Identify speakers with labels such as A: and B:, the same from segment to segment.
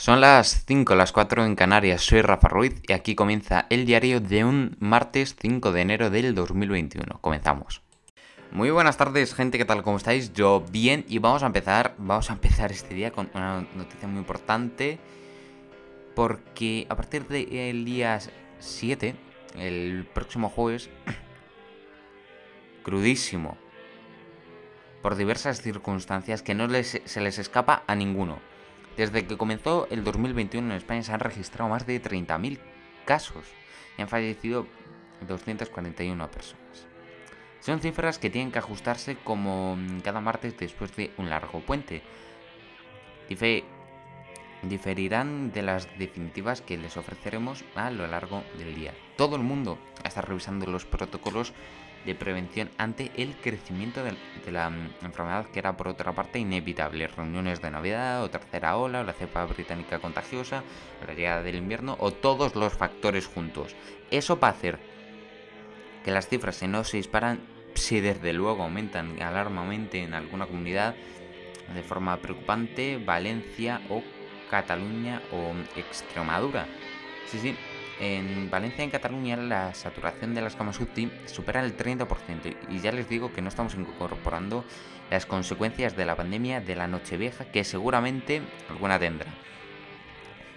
A: Son las 5, las 4 en Canarias, soy Rafa Ruiz y aquí comienza el diario de un martes 5 de enero del 2021. Comenzamos. Muy buenas tardes, gente, ¿qué tal? ¿Cómo estáis? Yo bien y vamos a empezar, vamos a empezar este día con una noticia muy importante porque a partir del día 7, el próximo jueves, crudísimo, por diversas circunstancias que no les, se les escapa a ninguno. Desde que comenzó el 2021 en España se han registrado más de 30.000 casos y han fallecido 241 personas. Son cifras que tienen que ajustarse como cada martes después de un largo puente. diferirán de las definitivas que les ofreceremos a lo largo del día. Todo el mundo está revisando los protocolos de prevención ante el crecimiento de, la mm, enfermedad que era por otra parte inevitable. Reuniones de Navidad o tercera ola o la cepa británica contagiosa, la llegada del invierno o todos los factores juntos. Eso va a hacer que las cifras si no se disparan, si desde luego aumentan alarmamente en alguna comunidad de forma preocupante, Valencia o Cataluña o Extremadura. Sí, sí, en Valencia, en Cataluña, la saturación de las camas UCI supera el 30% y ya les digo que no estamos incorporando las consecuencias de la pandemia de la Nochevieja que seguramente alguna tendrá.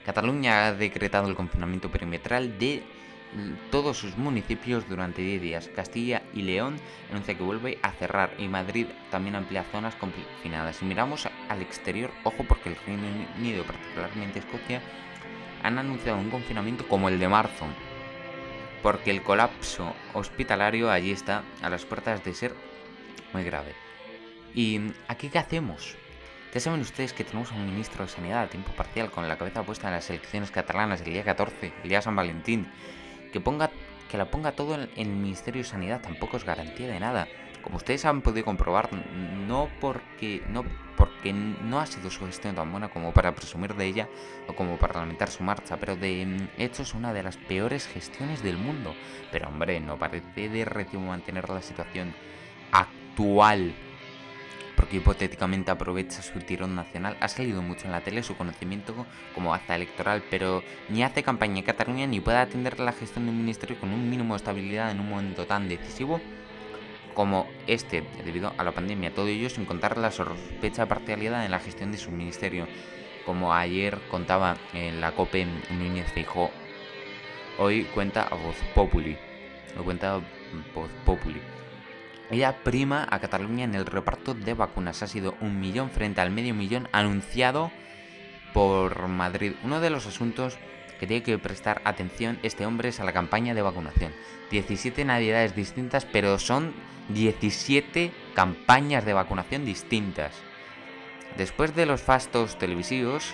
A: Cataluña ha decretado el confinamiento perimetral de todos sus municipios durante 10 días. Castilla y León anuncia que vuelve a cerrar y Madrid también amplía zonas confinadas. Si miramos al exterior, ojo porque el Reino Unido, particularmente Escocia, han anunciado un confinamiento como el de marzo, porque el colapso hospitalario allí está a las puertas de ser muy grave. ¿Y aquí qué hacemos? Ya saben ustedes que tenemos a un ministro de Sanidad a tiempo parcial con la cabeza puesta en las elecciones catalanas el día 14, el día San Valentín, que ponga que la ponga todo en el Ministerio de Sanidad tampoco es garantía de nada. Como ustedes han podido comprobar, no porque no porque no ha sido su gestión tan buena como para presumir de ella o como para lamentar su marcha, pero de mm, hecho es una de las peores gestiones del mundo. Pero hombre, no parece de recibo mantener la situación actual porque hipotéticamente aprovecha su tirón nacional. Ha salido mucho en la tele su conocimiento como acta electoral, pero ni hace campaña en Cataluña ni puede atender la gestión de un ministerio con un mínimo de estabilidad en un momento tan decisivo como este debido a la pandemia. Todo ello sin contar la sospecha parcialidad en la gestión de su ministerio. Como ayer contaba en la COPE Núñez Feijó, hoy cuenta a Voz Populi. Lo cuenta Voz Populi. Ella prima a Cataluña en el reparto de vacunas. Ha sido un millón frente al medio millón anunciado por Madrid. Uno de los asuntos que tiene que prestar atención este hombre es a la campaña de vacunación. 17 navidades distintas, pero son 17 campañas de vacunación distintas. Después de los fastos televisivos,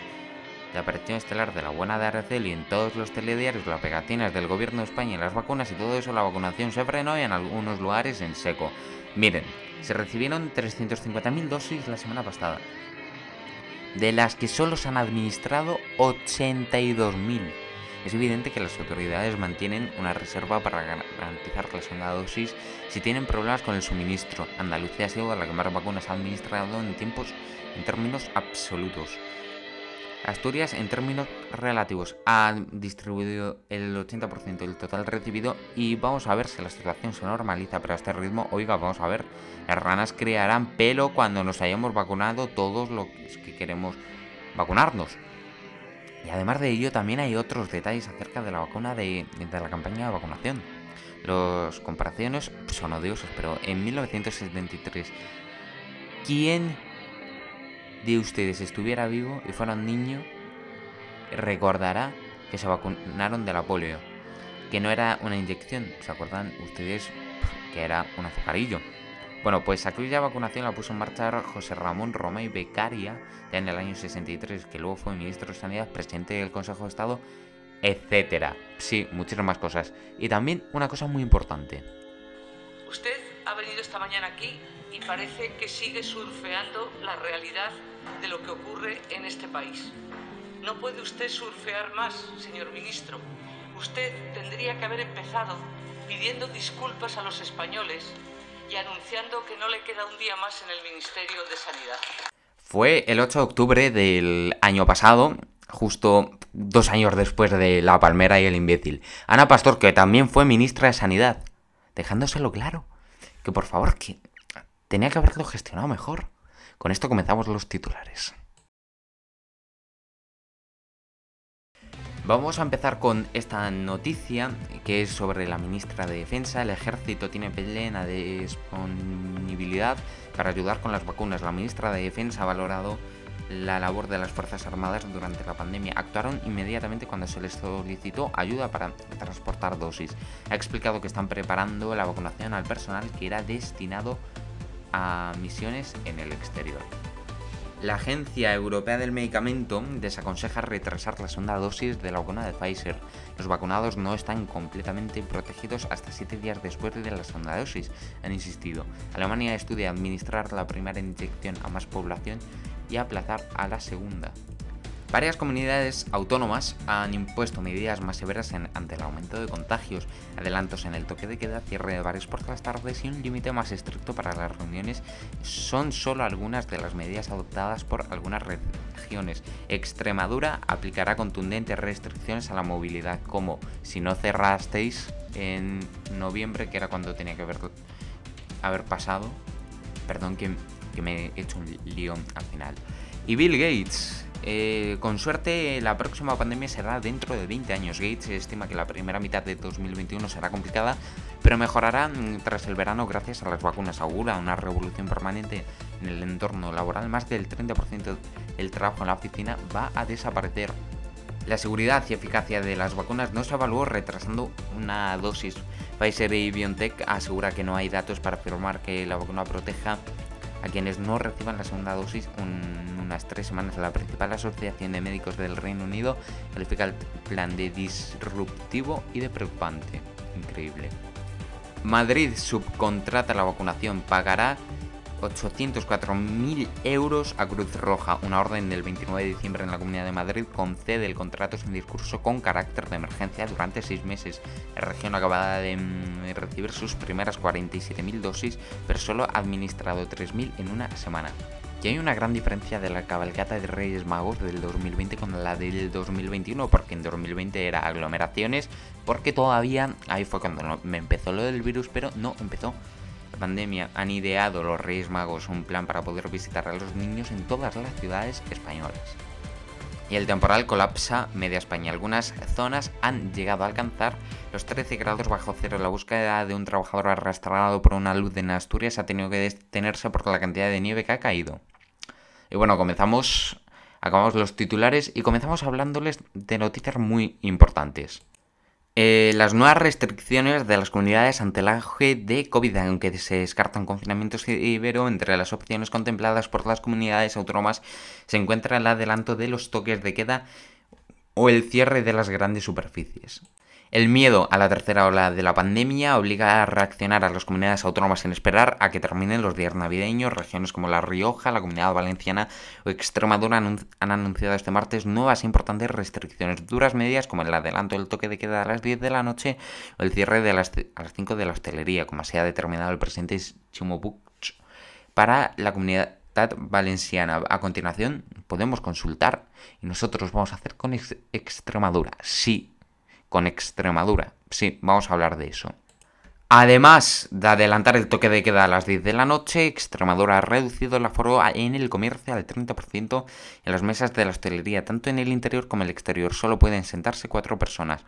A: la aparición estelar de la buena de Araceli en todos los telediarios, las pegatinas del gobierno de España y las vacunas y todo eso, la vacunación se frenó y en algunos lugares en seco. Miren, se recibieron 350.000 dosis la semana pasada, de las que solo se han administrado 82.000. Es evidente que las autoridades mantienen una reserva para garantizar la segunda dosis si tienen problemas con el suministro. Andalucía ha sido la que más vacunas ha administrado en tiempos en términos absolutos. Asturias, en términos relativos, ha distribuido el 80% del total recibido y vamos a ver si la situación se normaliza, pero a este ritmo, oiga, vamos a ver, las ranas crearán pelo cuando nos hayamos vacunado todos los que queremos vacunarnos. Y además de ello, también hay otros detalles acerca de la vacuna de, la campaña de vacunación. Las comparaciones son odiosas, pero en 1973, ¿quién de ustedes estuviera vivo y fuera un niño, recordará que se vacunaron de la polio? Que no era una inyección, ¿se acuerdan ustedes que era un azucarillo? Bueno, pues aquella vacunación la puso en marcha José Ramón Romay Becaria ya en el año 63, que luego fue ministro de Sanidad, presidente del Consejo de Estado, etcétera. Sí, muchísimas cosas. Y también una cosa muy importante.
B: Usted ha venido esta mañana aquí y parece que sigue surfeando la realidad de lo que ocurre en este país. No puede usted surfear más, señor ministro. Usted tendría que haber empezado pidiendo disculpas a los españoles y anunciando que no le queda un día más en el Ministerio de Sanidad.
A: Fue el 8 de octubre del año pasado, justo dos años después de La Palmera y el imbécil. Ana Pastor, que también fue ministra de Sanidad, dejándoselo claro, que por favor, que tenía que haberlo gestionado mejor. Con esto comenzamos los titulares. Vamos a empezar con esta noticia que es sobre la ministra de Defensa. El ejército tiene plena disponibilidad para ayudar con las vacunas. La ministra de Defensa ha valorado la labor de las Fuerzas Armadas durante la pandemia. Actuaron inmediatamente cuando se les solicitó ayuda para transportar dosis. Ha explicado que están preparando la vacunación al personal que era destinado a misiones en el exterior. La Agencia Europea del Medicamento desaconseja retrasar la segunda dosis de la vacuna de Pfizer. Los vacunados no están completamente protegidos hasta 7 días después de la segunda dosis, han insistido. Alemania estudia administrar la primera inyección a más población y aplazar a la segunda. Varias comunidades autónomas han impuesto medidas más severas ante el aumento de contagios, adelantos en el toque de queda, cierre de bares por las tardes y un límite más estricto para las reuniones son solo algunas de las medidas adoptadas por algunas regiones. Extremadura aplicará contundentes restricciones a la movilidad, como si no cerrasteis en noviembre, que era cuando tenía que haber, pasado. Perdón que me he hecho un lío al final. Y Bill Gates eh, con suerte, la próxima pandemia será dentro de 20 años. Gates estima que la primera mitad de 2021 será complicada, pero mejorará mm, tras el verano gracias a las vacunas. Augura una revolución permanente en el entorno laboral. Más del 30% del trabajo en la oficina va a desaparecer. La seguridad y eficacia de las vacunas no se evaluó retrasando una dosis. Pfizer y BioNTech asegura que no hay datos para afirmar que la vacuna proteja a quienes no reciban la segunda dosis unas tres semanas. La principal asociación de médicos del Reino Unido califica el plan de disruptivo y de preocupante. Increíble. Madrid subcontrata la vacunación, pagará 804.000 euros a Cruz Roja. Una orden del 29 de diciembre en la Comunidad de Madrid concede el contrato sin discurso con carácter de emergencia durante seis meses. La región acababa de mm, recibir sus primeras 47.000 dosis, pero solo ha administrado 3.000 en una semana. Y hay una gran diferencia de la cabalgata de Reyes Magos del 2020 con la del 2021, porque en 2020 era aglomeraciones, porque todavía, ahí fue cuando me empezó lo del virus, pero no empezó pandemia han ideado los Reyes Magos un plan para poder visitar a los niños en todas las ciudades españolas. Y el temporal colapsa media España. Algunas zonas han llegado a alcanzar los 13 grados bajo cero. La búsqueda de un trabajador arrastrado por una luz en Asturias ha tenido que detenerse por la cantidad de nieve que ha caído. Y bueno, comenzamos, acabamos los titulares y comenzamos hablándoles de noticias muy importantes. Eh, las nuevas restricciones de las comunidades ante el auge de COVID, aunque se descartan confinamientos ibero, entre las opciones contempladas por las comunidades autónomas se encuentra el adelanto de los toques de queda o el cierre de las grandes superficies. El miedo a la tercera ola de la pandemia obliga a reaccionar a las comunidades autónomas sin esperar a que terminen los días navideños. Regiones como La Rioja, la Comunidad Valenciana o Extremadura han anunciado este martes nuevas importantes restricciones duras medias como el adelanto del toque de queda a las 10 de la noche o el cierre de las, a las 5 de la hostelería, como así ha determinado el presidente Chimo para la comunidad valenciana. A continuación podemos consultar y nosotros vamos a hacer con Extremadura. Sí, con Extremadura. Sí, vamos a hablar de eso. Además de adelantar el toque de queda a las 10 de la noche, Extremadura ha reducido el aforo en el comercio al 30% en las mesas de la hostelería, tanto en el interior como en el exterior. Solo pueden sentarse cuatro personas.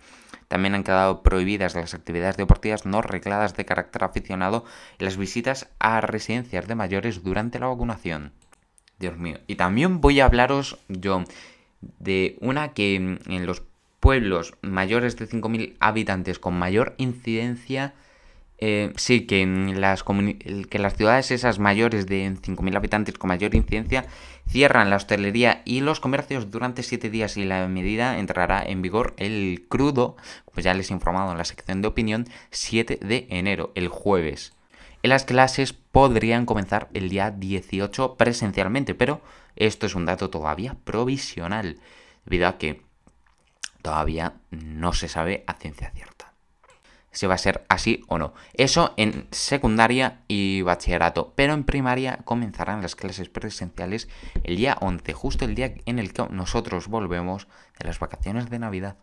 A: También han quedado prohibidas las actividades deportivas no regladas de carácter aficionado y las visitas a residencias de mayores durante la vacunación. Dios mío. Y también voy a hablaros yo de una que en los pueblos mayores de 5.000 habitantes con mayor incidencia, eh, sí, que las, que las ciudades esas mayores de 5.000 habitantes con mayor incidencia cierran la hostelería y los comercios durante 7 días y la medida entrará en vigor el crudo, pues ya les he informado en la sección de opinión, 7 de enero, el jueves. Las clases podrían comenzar el día 18 presencialmente, pero esto es un dato todavía provisional, debido a que todavía no se sabe a ciencia cierta. si va a ser así o no. Eso en secundaria y bachillerato, pero en primaria comenzarán las clases presenciales el día 11, justo el día en el que nosotros volvemos de las vacaciones de Navidad.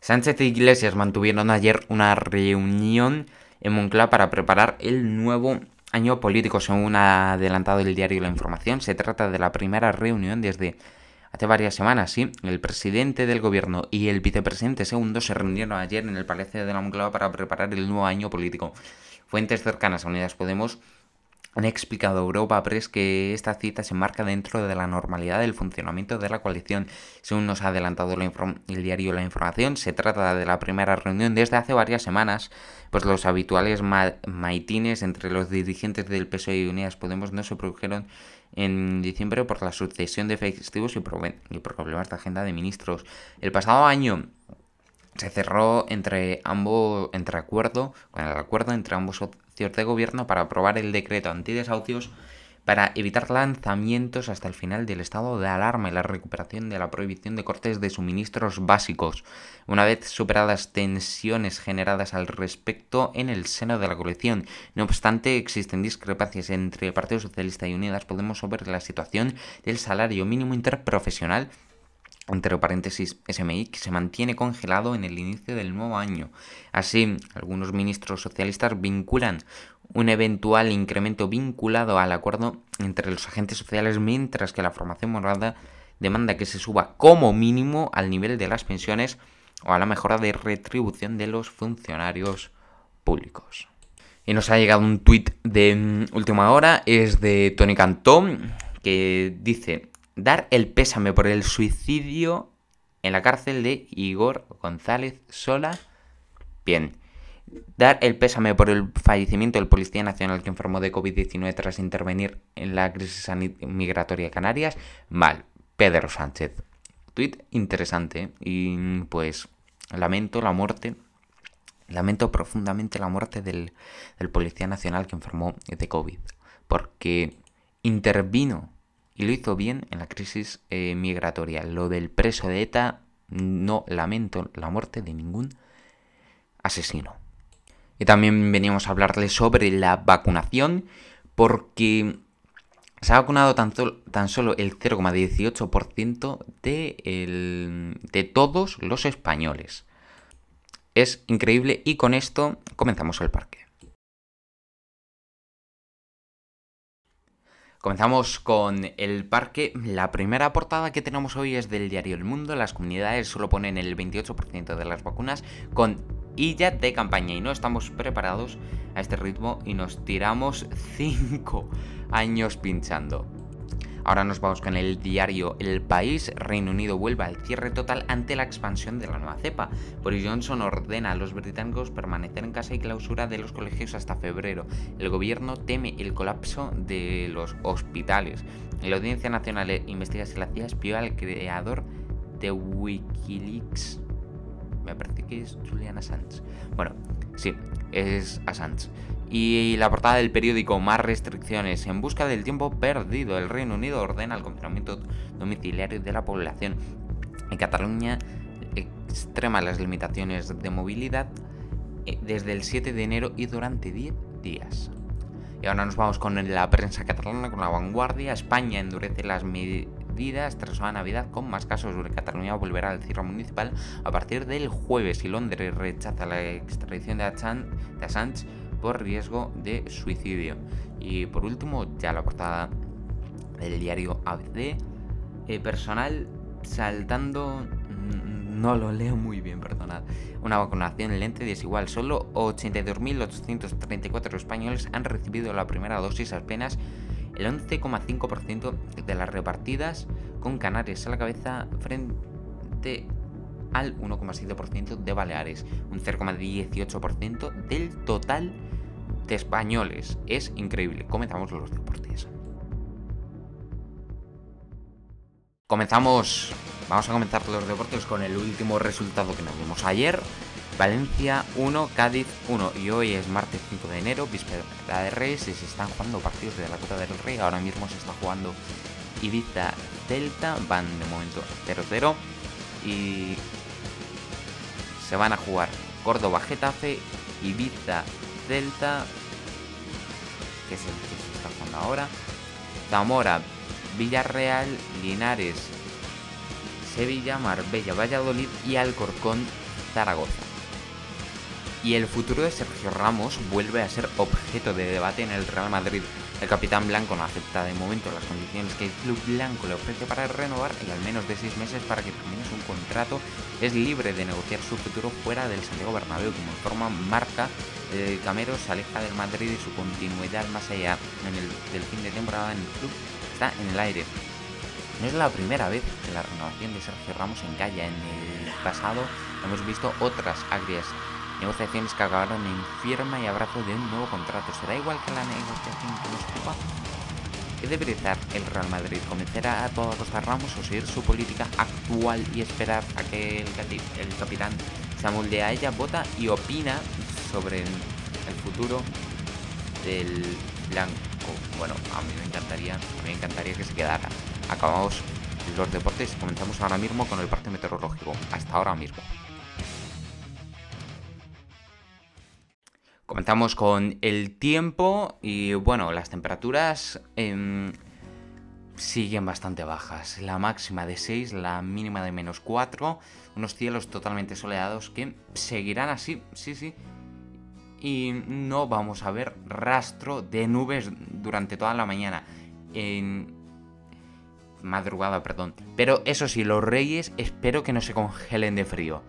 A: Sánchez e Iglesias mantuvieron ayer una reunión en Moncloa para preparar el nuevo año político, según ha adelantado el diario La Información. Se trata de la primera reunión desde hace varias semanas, sí. El presidente del gobierno y el vicepresidente segundo se reunieron ayer en el Palacio de la Moncloa para preparar el nuevo año político. Fuentes cercanas a Unidas Podemos han explicado a Europa Press que esta cita se marca dentro de la normalidad del funcionamiento de la coalición. Según nos ha adelantado el diario La Información, se trata de la primera reunión desde hace varias semanas, pues los habituales maitines entre los dirigentes del PSOE y Unidas Podemos no se produjeron en diciembre por la sucesión de festivos y, problemas de agenda de ministros. El pasado año se cerró entre ambos, entre acuerdo, con el acuerdo entre ambos socios de gobierno para aprobar el decreto antidesahucios para evitar lanzamientos hasta el final del estado de alarma y la recuperación de la prohibición de cortes de suministros básicos, una vez superadas tensiones generadas al respecto en el seno de la coalición. No obstante, existen discrepancias entre el Partido Socialista y Unidas Podemos sobre la situación del salario mínimo interprofesional entre paréntesis SMI, que se mantiene congelado en el inicio del nuevo año. Así, algunos ministros socialistas vinculan un eventual incremento vinculado al acuerdo entre los agentes sociales, mientras que la formación morada demanda que se suba como mínimo al nivel de las pensiones o a la mejora de retribución de los funcionarios públicos. Y nos ha llegado un tuit de mm, última hora, es de Tony Cantón, que dice, dar el pésame por el suicidio en la cárcel de Igor González Sola. Bien. Dar el pésame por el fallecimiento del Policía Nacional que enfermó de COVID-19 tras intervenir en la crisis migratoria Canarias. Mal. Pedro Sánchez. Tweet interesante. Y pues lamento la muerte. Lamento profundamente la muerte del, del Policía Nacional que enfermó de COVID. Porque intervino y lo hizo bien en la crisis eh, migratoria. Lo del preso de ETA, no lamento la muerte de ningún asesino. Y también veníamos a hablarles sobre la vacunación, porque se ha vacunado tan, solo el 0,18% de, de todos los españoles. Es increíble y con esto comenzamos el parque. Comenzamos con el parque. La primera portada que tenemos hoy es del diario El Mundo. Las comunidades solo ponen el 28% de las vacunas con ya de campaña y no estamos preparados a este ritmo y nos tiramos 5 años pinchando. Ahora nos vamos con el diario El País. Reino Unido vuelve al cierre total ante la expansión de la nueva cepa. Boris Johnson ordena a los británicos permanecer en casa y clausura de los colegios hasta febrero. El gobierno teme el colapso de los hospitales. La Audiencia Nacional investiga si la CIA espió al creador de Wikileaks. Me parece que es Julian Assange. Bueno, sí, es Assange. Y la portada del periódico Más restricciones. En busca del tiempo perdido, el Reino Unido ordena el confinamiento domiciliario de la población. En Cataluña extrema las limitaciones de movilidad eh, desde el 7 de enero y durante 10 días. Y ahora nos vamos con la prensa catalana, con la vanguardia. España endurece las medidas tras una Navidad con más casos. Cataluña volverá al cierre municipal a partir del jueves y Londres rechaza la extradición de Assange por riesgo de suicidio. Y por último, ya la portada del diario ABC, eh, personal saltando, mm, no lo leo muy bien, perdonad, una vacunación lenta y desigual. Solo 82.834 españoles han recibido la primera dosis apenas el 11,5% de las repartidas con Canarias a la cabeza frente al 1,7% de Baleares, un 0,18% del total de españoles. Es increíble. Comenzamos los deportes. Comenzamos, vamos a comenzar los deportes con el último resultado que nos vimos ayer. Valencia 1, Cádiz 1 y hoy es martes 5 de enero, víspera de Reyes y se están jugando partidos de la Copa del Rey. Ahora mismo se está jugando Ibiza Delta, van de momento 0-0 y se van a jugar Córdoba, Getafe, Ibiza, Celta, que es el que se está jugando ahora, Zamora, Villarreal, Linares, Sevilla, Marbella, Valladolid y Alcorcón, Zaragoza. Y el futuro de Sergio Ramos vuelve a ser objeto de debate en el Real Madrid. El capitán blanco no acepta de momento las condiciones que el club blanco le ofrece para renovar y al menos de seis meses para que termine su contrato. Es libre de negociar su futuro fuera del Santiago Bernabéu, como forma marca. El Camero se aleja del Madrid y su continuidad más allá del fin de temporada en el club está en el aire. No es la primera vez que la renovación de Sergio Ramos encalla. En el pasado hemos visto otras agrias negociaciones que acabaron en firma y abrazo de un nuevo contrato. ¿Será igual que la negociación que nos ocupa? ¿Qué debería hacer el Real Madrid? ¿Convencer a toda costa Ramos o seguir su política actual y esperar a que el, el capitán se amolde a ella, vota y opina sobre el, futuro del blanco? Bueno, a mí me encantaría, me encantaría que se quedara. Acabamos los deportes comenzamos ahora mismo con el parte meteorológico. Hasta ahora mismo. Comenzamos con el tiempo y bueno, las temperaturas eh, siguen bastante bajas. La máxima de 6, la mínima de menos 4, unos cielos totalmente soleados que seguirán así, sí, sí. Y no vamos a ver rastro de nubes durante toda la mañana. En madrugada, perdón. Pero eso sí, los reyes espero que no se congelen de frío.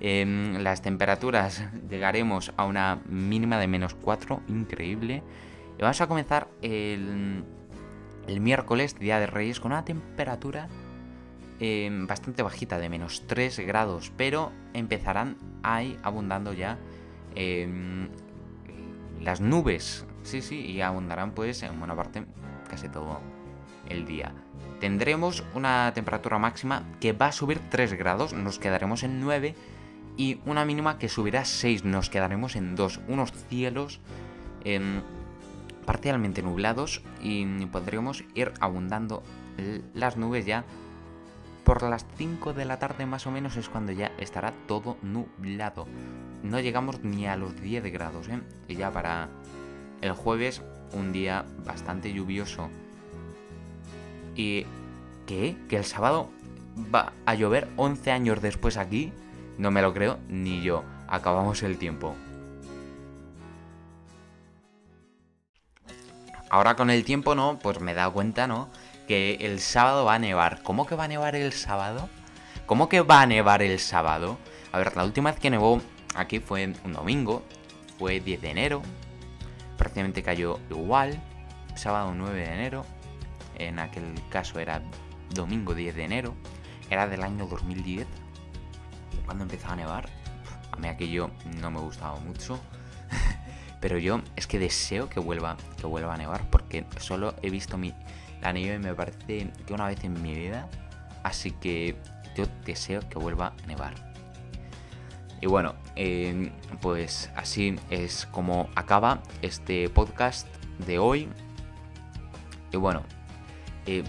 A: Eh, las temperaturas llegaremos a una mínima de menos 4, increíble. Y vamos a comenzar el, el miércoles, Día de Reyes, con una temperatura eh, bastante bajita, de menos 3 grados. Pero empezarán ahí abundando ya eh, las nubes. Sí, sí, y abundarán pues en buena parte casi todo el día. Tendremos una temperatura máxima que va a subir 3 grados, nos quedaremos en 9 y una mínima que subirá 6, nos quedaremos en 2. Unos cielos eh, parcialmente nublados y podremos ir abundando las nubes ya. Por las 5 de la tarde más o menos es cuando ya estará todo nublado. No llegamos ni a los 10 grados. ¿eh? Y ya para el jueves un día bastante lluvioso. ¿Y qué? ¿Que el sábado va a llover 11 años después aquí? No me lo creo ni yo. Acabamos el tiempo. Ahora con el tiempo, ¿no? Pues me he dado cuenta, ¿no? Que el sábado va a nevar. ¿Cómo que va a nevar el sábado? ¿Cómo que va a nevar el sábado? A ver, la última vez que nevó aquí fue un domingo. Fue 10 de enero. Prácticamente cayó igual. Sábado 9 de enero. En aquel caso era domingo 10 de enero. Era del año 2010 cuando empezaba a nevar. A mí aquello no me gustaba mucho. Pero yo es que deseo que vuelva, que vuelva a nevar. Porque solo he visto la nieve me parece que una vez en mi vida. Así que yo deseo que vuelva a nevar. Y bueno, eh, pues así es como acaba este podcast de hoy. Y bueno, eh,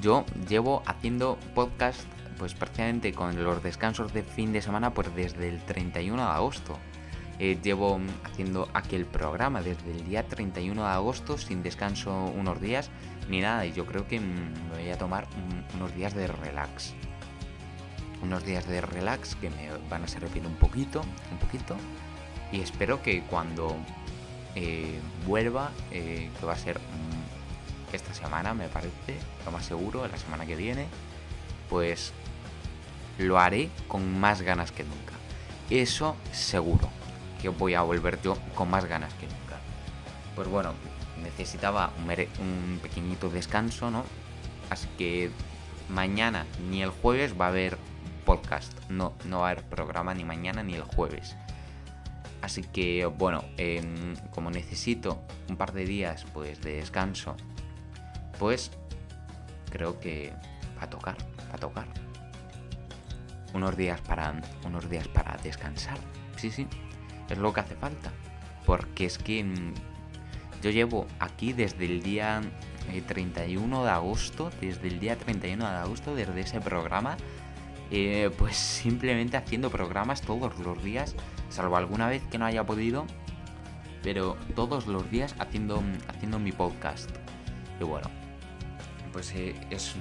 A: yo llevo haciendo podcast pues prácticamente con los descansos de fin de semana pues desde el 31 de agosto. Eh, llevo haciendo aquel programa desde el día 31 de agosto sin descanso unos días ni nada y yo creo que mm, me voy a tomar unos días de relax. Unos días de relax que me van a servir un poquito, un poquito y espero que cuando eh, vuelva, eh, que va a ser mm, esta semana me parece, lo más seguro, la semana que viene, pues lo haré con más ganas que nunca. Eso seguro que voy a volver yo con más ganas que nunca. Pues bueno, necesitaba un, pequeñito descanso, ¿no? Así que mañana ni el jueves va a haber podcast. No, no va a haber programa ni mañana ni el jueves. Así que bueno, em, como necesito un par de días pues de descanso, pues creo que va a tocar, tocar unos días para unos días para descansar. Sí, sí, es lo que hace falta. Porque es que mm, yo llevo aquí desde el día 31 eh, de agosto, desde el día 31 de agosto, desde ese programa, eh, pues simplemente haciendo programas todos los días, salvo alguna vez que no haya podido, pero todos los días haciendo, haciendo mi podcast. Y bueno, pues eh, es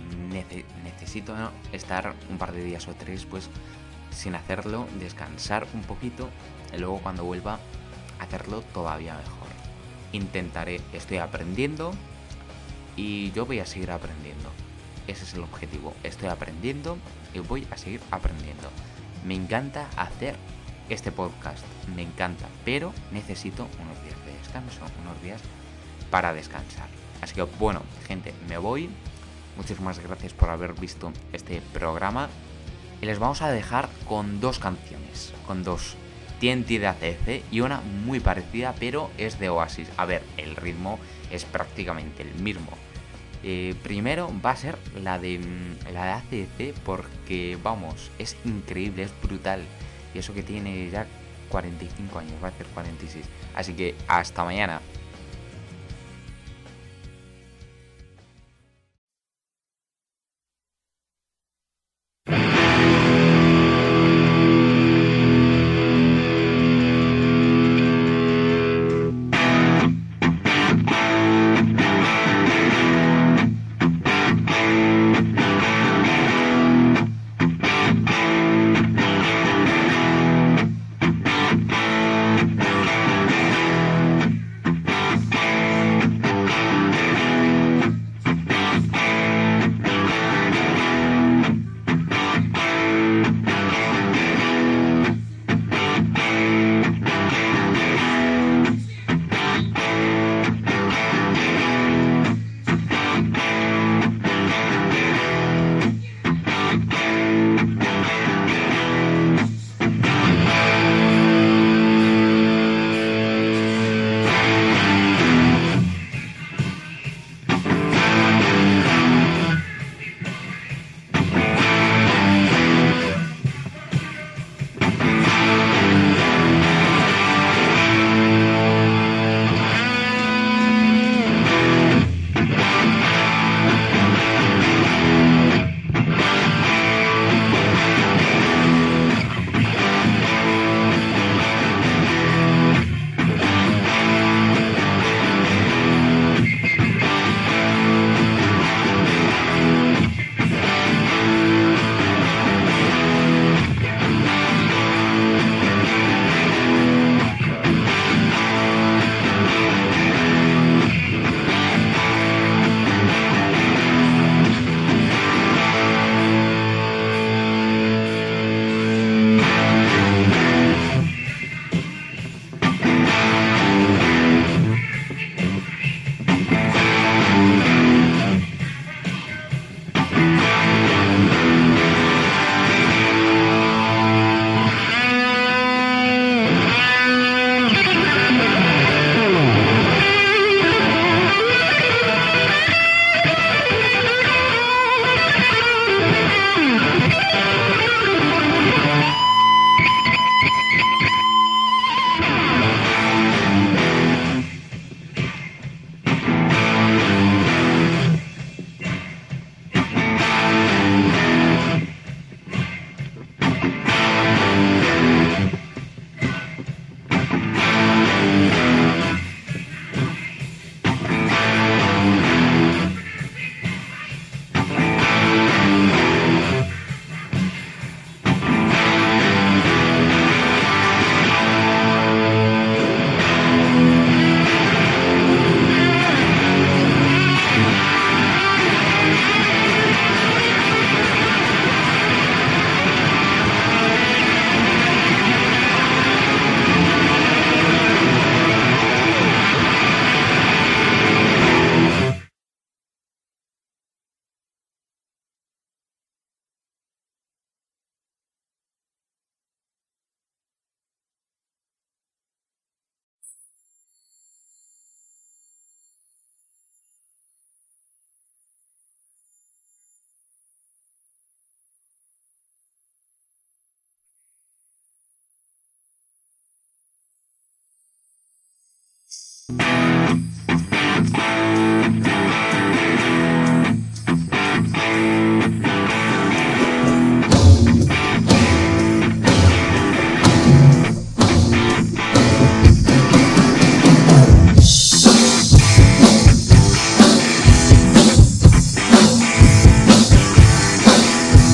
A: necesito estar un par de días o tres pues sin hacerlo, descansar un poquito y luego cuando vuelva hacerlo todavía mejor. Intentaré, estoy aprendiendo y yo voy a seguir aprendiendo. Ese es el objetivo. Estoy aprendiendo y voy a seguir aprendiendo. Me encanta hacer este podcast, me encanta, pero necesito unos días de descanso, unos días para descansar. Así que bueno, gente, me voy. Muchísimas gracias por haber visto este programa. Y les vamos a dejar con dos canciones, con dos. TNT de ACC y una muy parecida, pero es de Oasis. A ver, el ritmo es prácticamente el mismo. Eh, primero va a ser la de, mm, la de ACC porque, vamos, es increíble, es brutal. Y eso que tiene ya 45 años, va a ser 46. Así que hasta mañana.